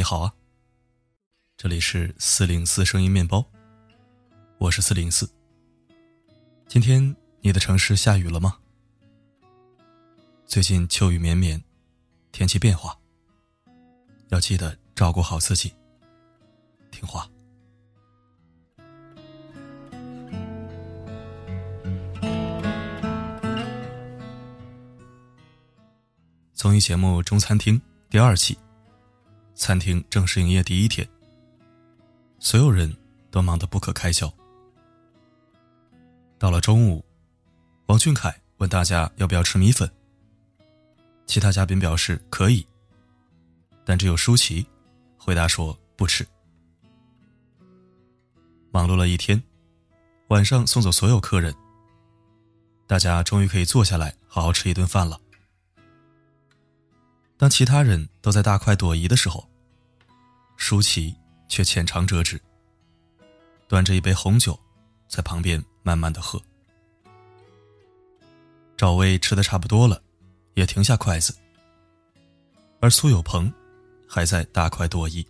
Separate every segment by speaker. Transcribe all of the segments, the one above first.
Speaker 1: 你好啊，这里是四零四声音面包，我是四零四。今天你的城市下雨了吗？最近秋雨绵绵，天气变化，要记得照顾好自己，听话。综艺节目《中餐厅》第二期，餐厅正式营业第一天，所有人都忙得不可开交。到了中午，王俊凯问大家要不要吃米粉，其他嘉宾表示可以，但只有舒淇回答说不吃。忙碌了一天，晚上送走所有客人，大家终于可以坐下来好好吃一顿饭了。当其他人都在大快朵颐的时候，舒淇却浅尝辄止，端着一杯红酒，在旁边慢慢的喝。赵薇吃的差不多了，也停下筷子，而苏有朋还在大快朵颐。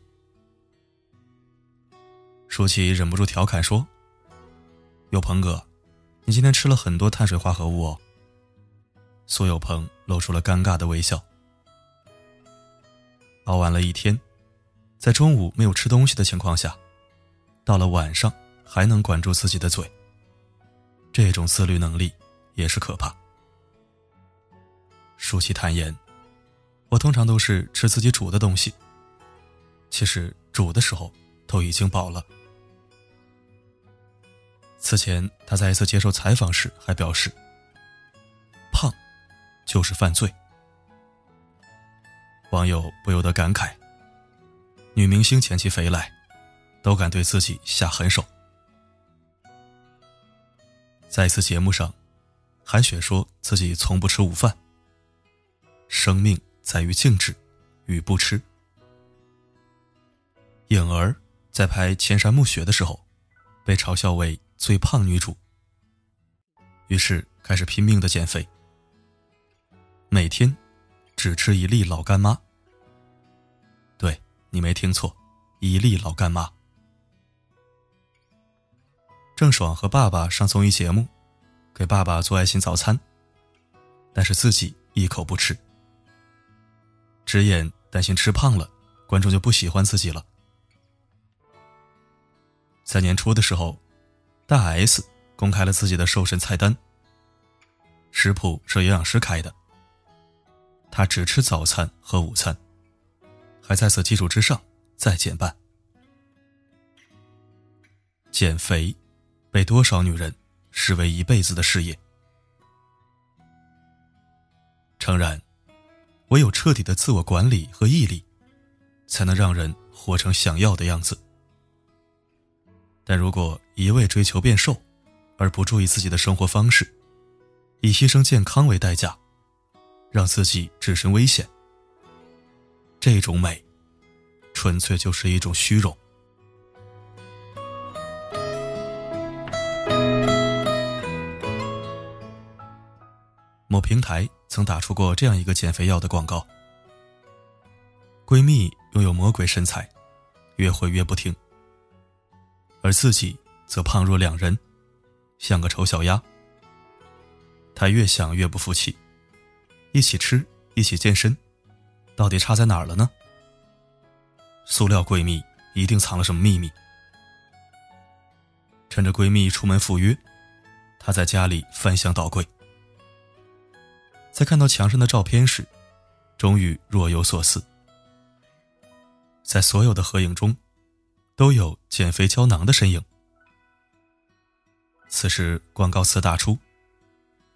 Speaker 1: 舒淇忍不住调侃说：“有朋哥，你今天吃了很多碳水化合物哦。”苏有朋露出了尴尬的微笑。熬完了一天，在中午没有吃东西的情况下，到了晚上还能管住自己的嘴。这种自律能力也是可怕。舒淇坦言：“我通常都是吃自己煮的东西，其实煮的时候都已经饱了。”此前，他在一次接受采访时还表示：“胖，就是犯罪。”网友不由得感慨：“女明星减起肥来，都敢对自己下狠手。”在一次节目上，韩雪说自己从不吃午饭。生命在于静止与不吃。颖儿在拍《千山暮雪》的时候，被嘲笑为最胖女主，于是开始拼命的减肥，每天。只吃一粒老干妈。对你没听错，一粒老干妈。郑爽和爸爸上综艺节目，给爸爸做爱心早餐，但是自己一口不吃，直言担心吃胖了，观众就不喜欢自己了。在年初的时候，大 S 公开了自己的瘦身菜单，食谱是营养师开的。他只吃早餐和午餐，还在此基础之上再减半。减肥被多少女人视为一辈子的事业？诚然，唯有彻底的自我管理和毅力，才能让人活成想要的样子。但如果一味追求变瘦，而不注意自己的生活方式，以牺牲健康为代价。让自己置身危险，这种美，纯粹就是一种虚荣。某平台曾打出过这样一个减肥药的广告：闺蜜拥有魔鬼身材，越会越不听，而自己则胖若两人，像个丑小鸭。她越想越不服气。一起吃，一起健身，到底差在哪儿了呢？塑料闺蜜一定藏了什么秘密。趁着闺蜜出门赴约，她在家里翻箱倒柜，在看到墙上的照片时，终于若有所思。在所有的合影中，都有减肥胶囊的身影。此时广告词打出：“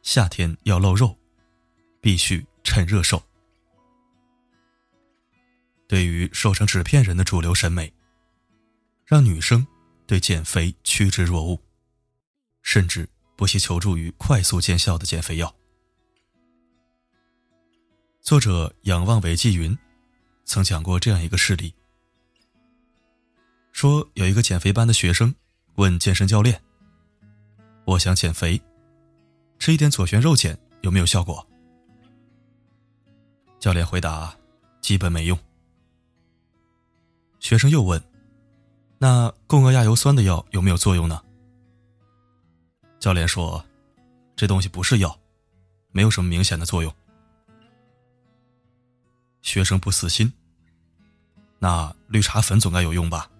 Speaker 1: 夏天要露肉。”必须趁热瘦。对于瘦成纸片人的主流审美，让女生对减肥趋之若鹜，甚至不惜求助于快速见效的减肥药。作者仰望韦继云曾讲过这样一个事例：说有一个减肥班的学生问健身教练：“我想减肥，吃一点左旋肉碱有没有效果？”教练回答：“基本没用。”学生又问：“那共轭亚油酸的药有没有作用呢？”教练说：“这东西不是药，没有什么明显的作用。”学生不死心：“那绿茶粉总该有用吧？”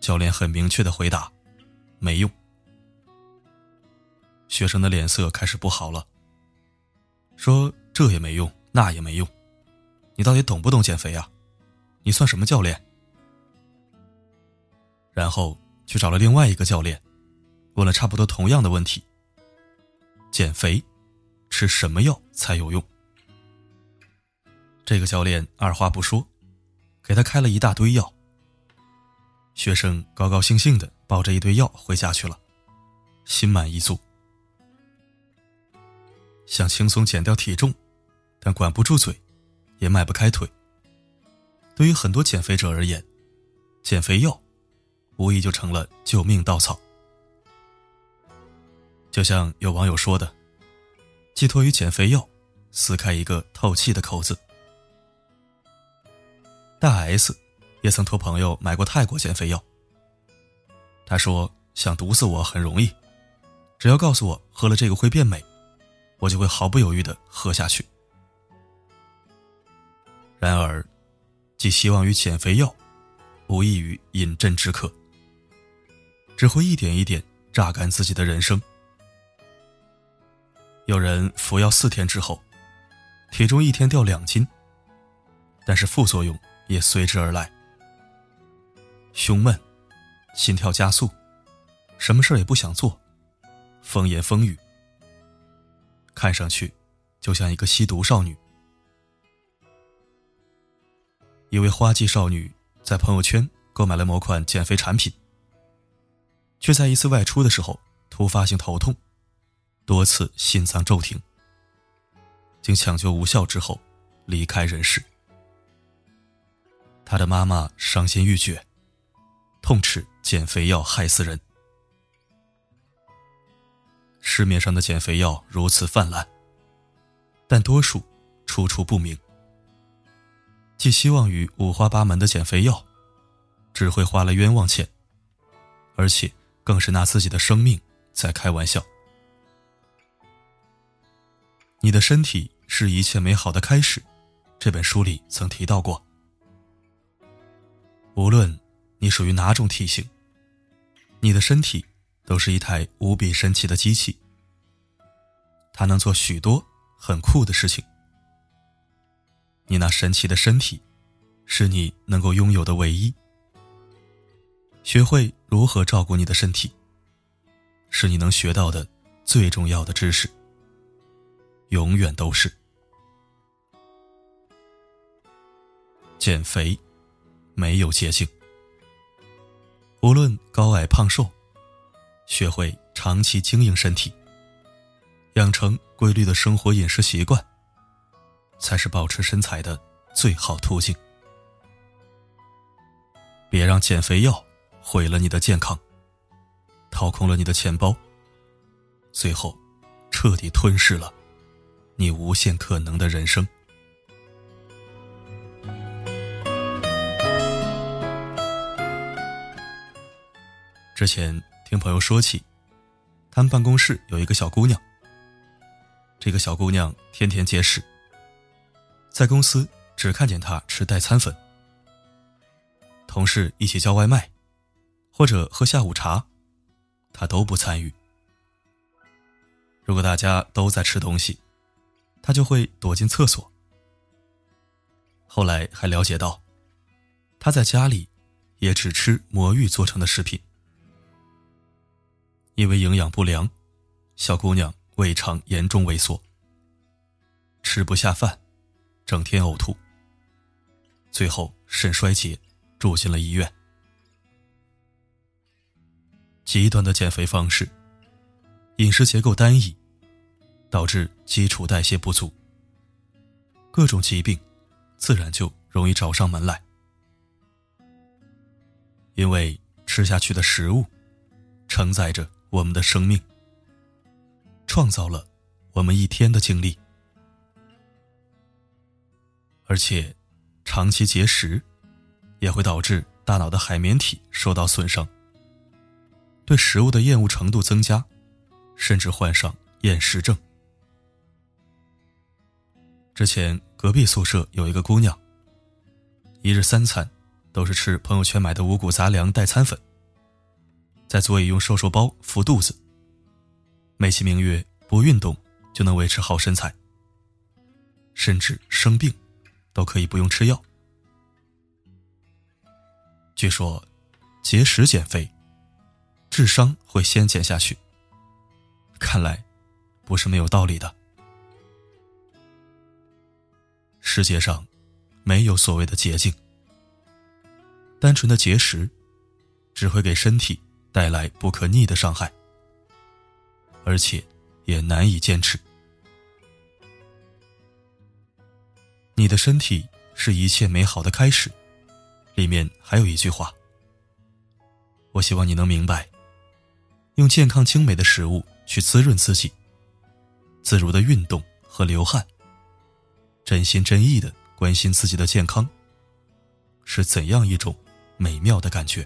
Speaker 1: 教练很明确的回答：“没用。”学生的脸色开始不好了，说：“这也没用，那也没用，你到底懂不懂减肥啊？你算什么教练？”然后去找了另外一个教练。问了差不多同样的问题：减肥吃什么药才有用？这个教练二话不说，给他开了一大堆药。学生高高兴兴的抱着一堆药回家去了，心满意足。想轻松减掉体重，但管不住嘴，也迈不开腿。对于很多减肥者而言，减肥药无疑就成了救命稻草。就像有网友说的，寄托于减肥药，撕开一个透气的口子。大 S 也曾托朋友买过泰国减肥药。他说想毒死我很容易，只要告诉我喝了这个会变美，我就会毫不犹豫的喝下去。然而，寄希望于减肥药，无异于饮鸩止渴，只会一点一点榨干自己的人生。有人服药四天之后，体重一天掉两斤，但是副作用也随之而来：胸闷、心跳加速、什么事也不想做、风言风语，看上去就像一个吸毒少女。一位花季少女在朋友圈购买了某款减肥产品，却在一次外出的时候突发性头痛。多次心脏骤停，经抢救无效之后，离开人世。他的妈妈伤心欲绝，痛斥减肥药害死人。市面上的减肥药如此泛滥，但多数出处不明，寄希望于五花八门的减肥药，只会花了冤枉钱，而且更是拿自己的生命在开玩笑。你的身体是一切美好的开始，这本书里曾提到过。无论你属于哪种体型，你的身体都是一台无比神奇的机器，它能做许多很酷的事情。你那神奇的身体，是你能够拥有的唯一。学会如何照顾你的身体，是你能学到的最重要的知识。永远都是减肥，没有捷径。无论高矮胖瘦，学会长期经营身体，养成规律的生活饮食习惯，才是保持身材的最好途径。别让减肥药毁了你的健康，掏空了你的钱包，最后彻底吞噬了。你无限可能的人生。之前听朋友说起，他们办公室有一个小姑娘。这个小姑娘天天节食，在公司只看见他吃代餐粉。同事一起叫外卖，或者喝下午茶，他都不参与。如果大家都在吃东西，他就会躲进厕所。后来还了解到，他在家里也只吃魔芋做成的食品。因为营养不良，小姑娘胃肠严重萎缩，吃不下饭，整天呕吐，最后肾衰竭，住进了医院。极端的减肥方式，饮食结构单一。导致基础代谢不足，各种疾病自然就容易找上门来。因为吃下去的食物承载着我们的生命，创造了我们一天的精力，而且长期节食也会导致大脑的海绵体受到损伤，对食物的厌恶程度增加，甚至患上厌食症。之前隔壁宿舍有一个姑娘，一日三餐都是吃朋友圈买的五谷杂粮代餐粉，在座椅用瘦瘦包敷肚子，美其名曰不运动就能维持好身材，甚至生病都可以不用吃药。据说，节食减肥，智商会先减下去。看来，不是没有道理的。世界上没有所谓的捷径，单纯的节食只会给身体带来不可逆的伤害，而且也难以坚持。你的身体是一切美好的开始，里面还有一句话。我希望你能明白，用健康精美的食物去滋润自己，自如的运动和流汗。真心真意的关心自己的健康，是怎样一种美妙的感觉？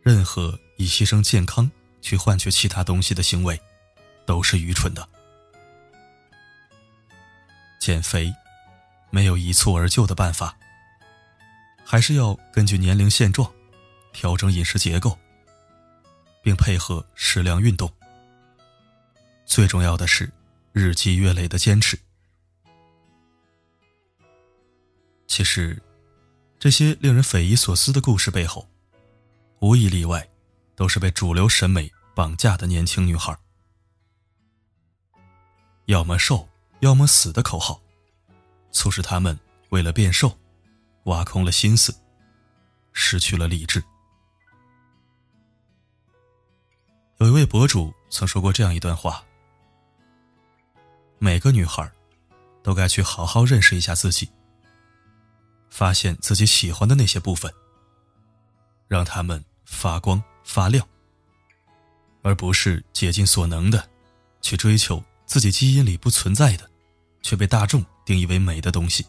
Speaker 1: 任何以牺牲健康去换取其他东西的行为，都是愚蠢的。减肥没有一蹴而就的办法，还是要根据年龄现状调整饮食结构，并配合适量运动。最重要的是日积月累的坚持。其实，这些令人匪夷所思的故事背后，无一例外，都是被主流审美绑架的年轻女孩。要么瘦，要么死的口号，促使他们为了变瘦，挖空了心思，失去了理智。有一位博主曾说过这样一段话：每个女孩，都该去好好认识一下自己。发现自己喜欢的那些部分，让他们发光发亮，而不是竭尽所能的去追求自己基因里不存在的，却被大众定义为美的东西，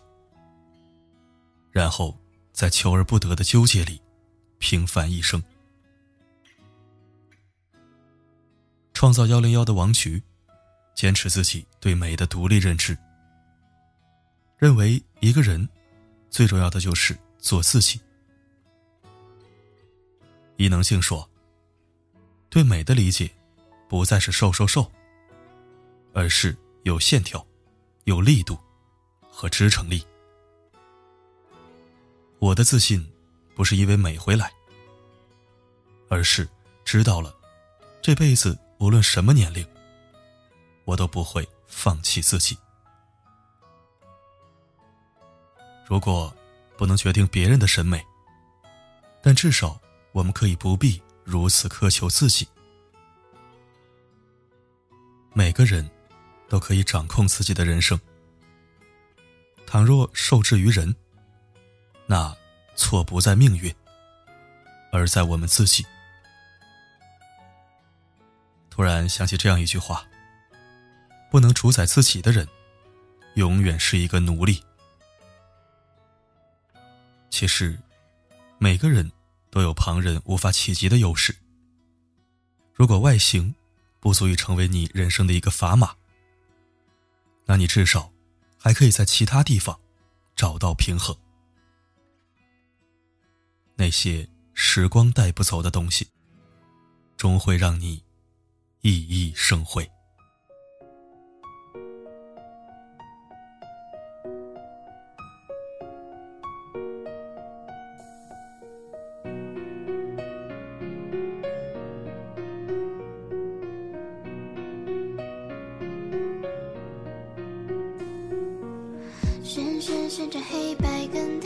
Speaker 1: 然后在求而不得的纠结里平凡一生。创造幺零幺的王菊，坚持自己对美的独立认知，认为一个人。最重要的就是做自己。伊能静说：“对美的理解，不再是瘦瘦瘦，而是有线条、有力度和支撑力。”我的自信，不是因为美回来，而是知道了，这辈子无论什么年龄，我都不会放弃自己。如果不能决定别人的审美，但至少我们可以不必如此苛求自己。每个人都可以掌控自己的人生。倘若受制于人，那错不在命运，而在我们自己。突然想起这样一句话：不能主宰自己的人，永远是一个奴隶。其实，每个人都有旁人无法企及的优势。如果外形不足以成为你人生的一个砝码，那你至少还可以在其他地方找到平衡。那些时光带不走的东西，终会让你熠熠生辉。
Speaker 2: 着黑白跟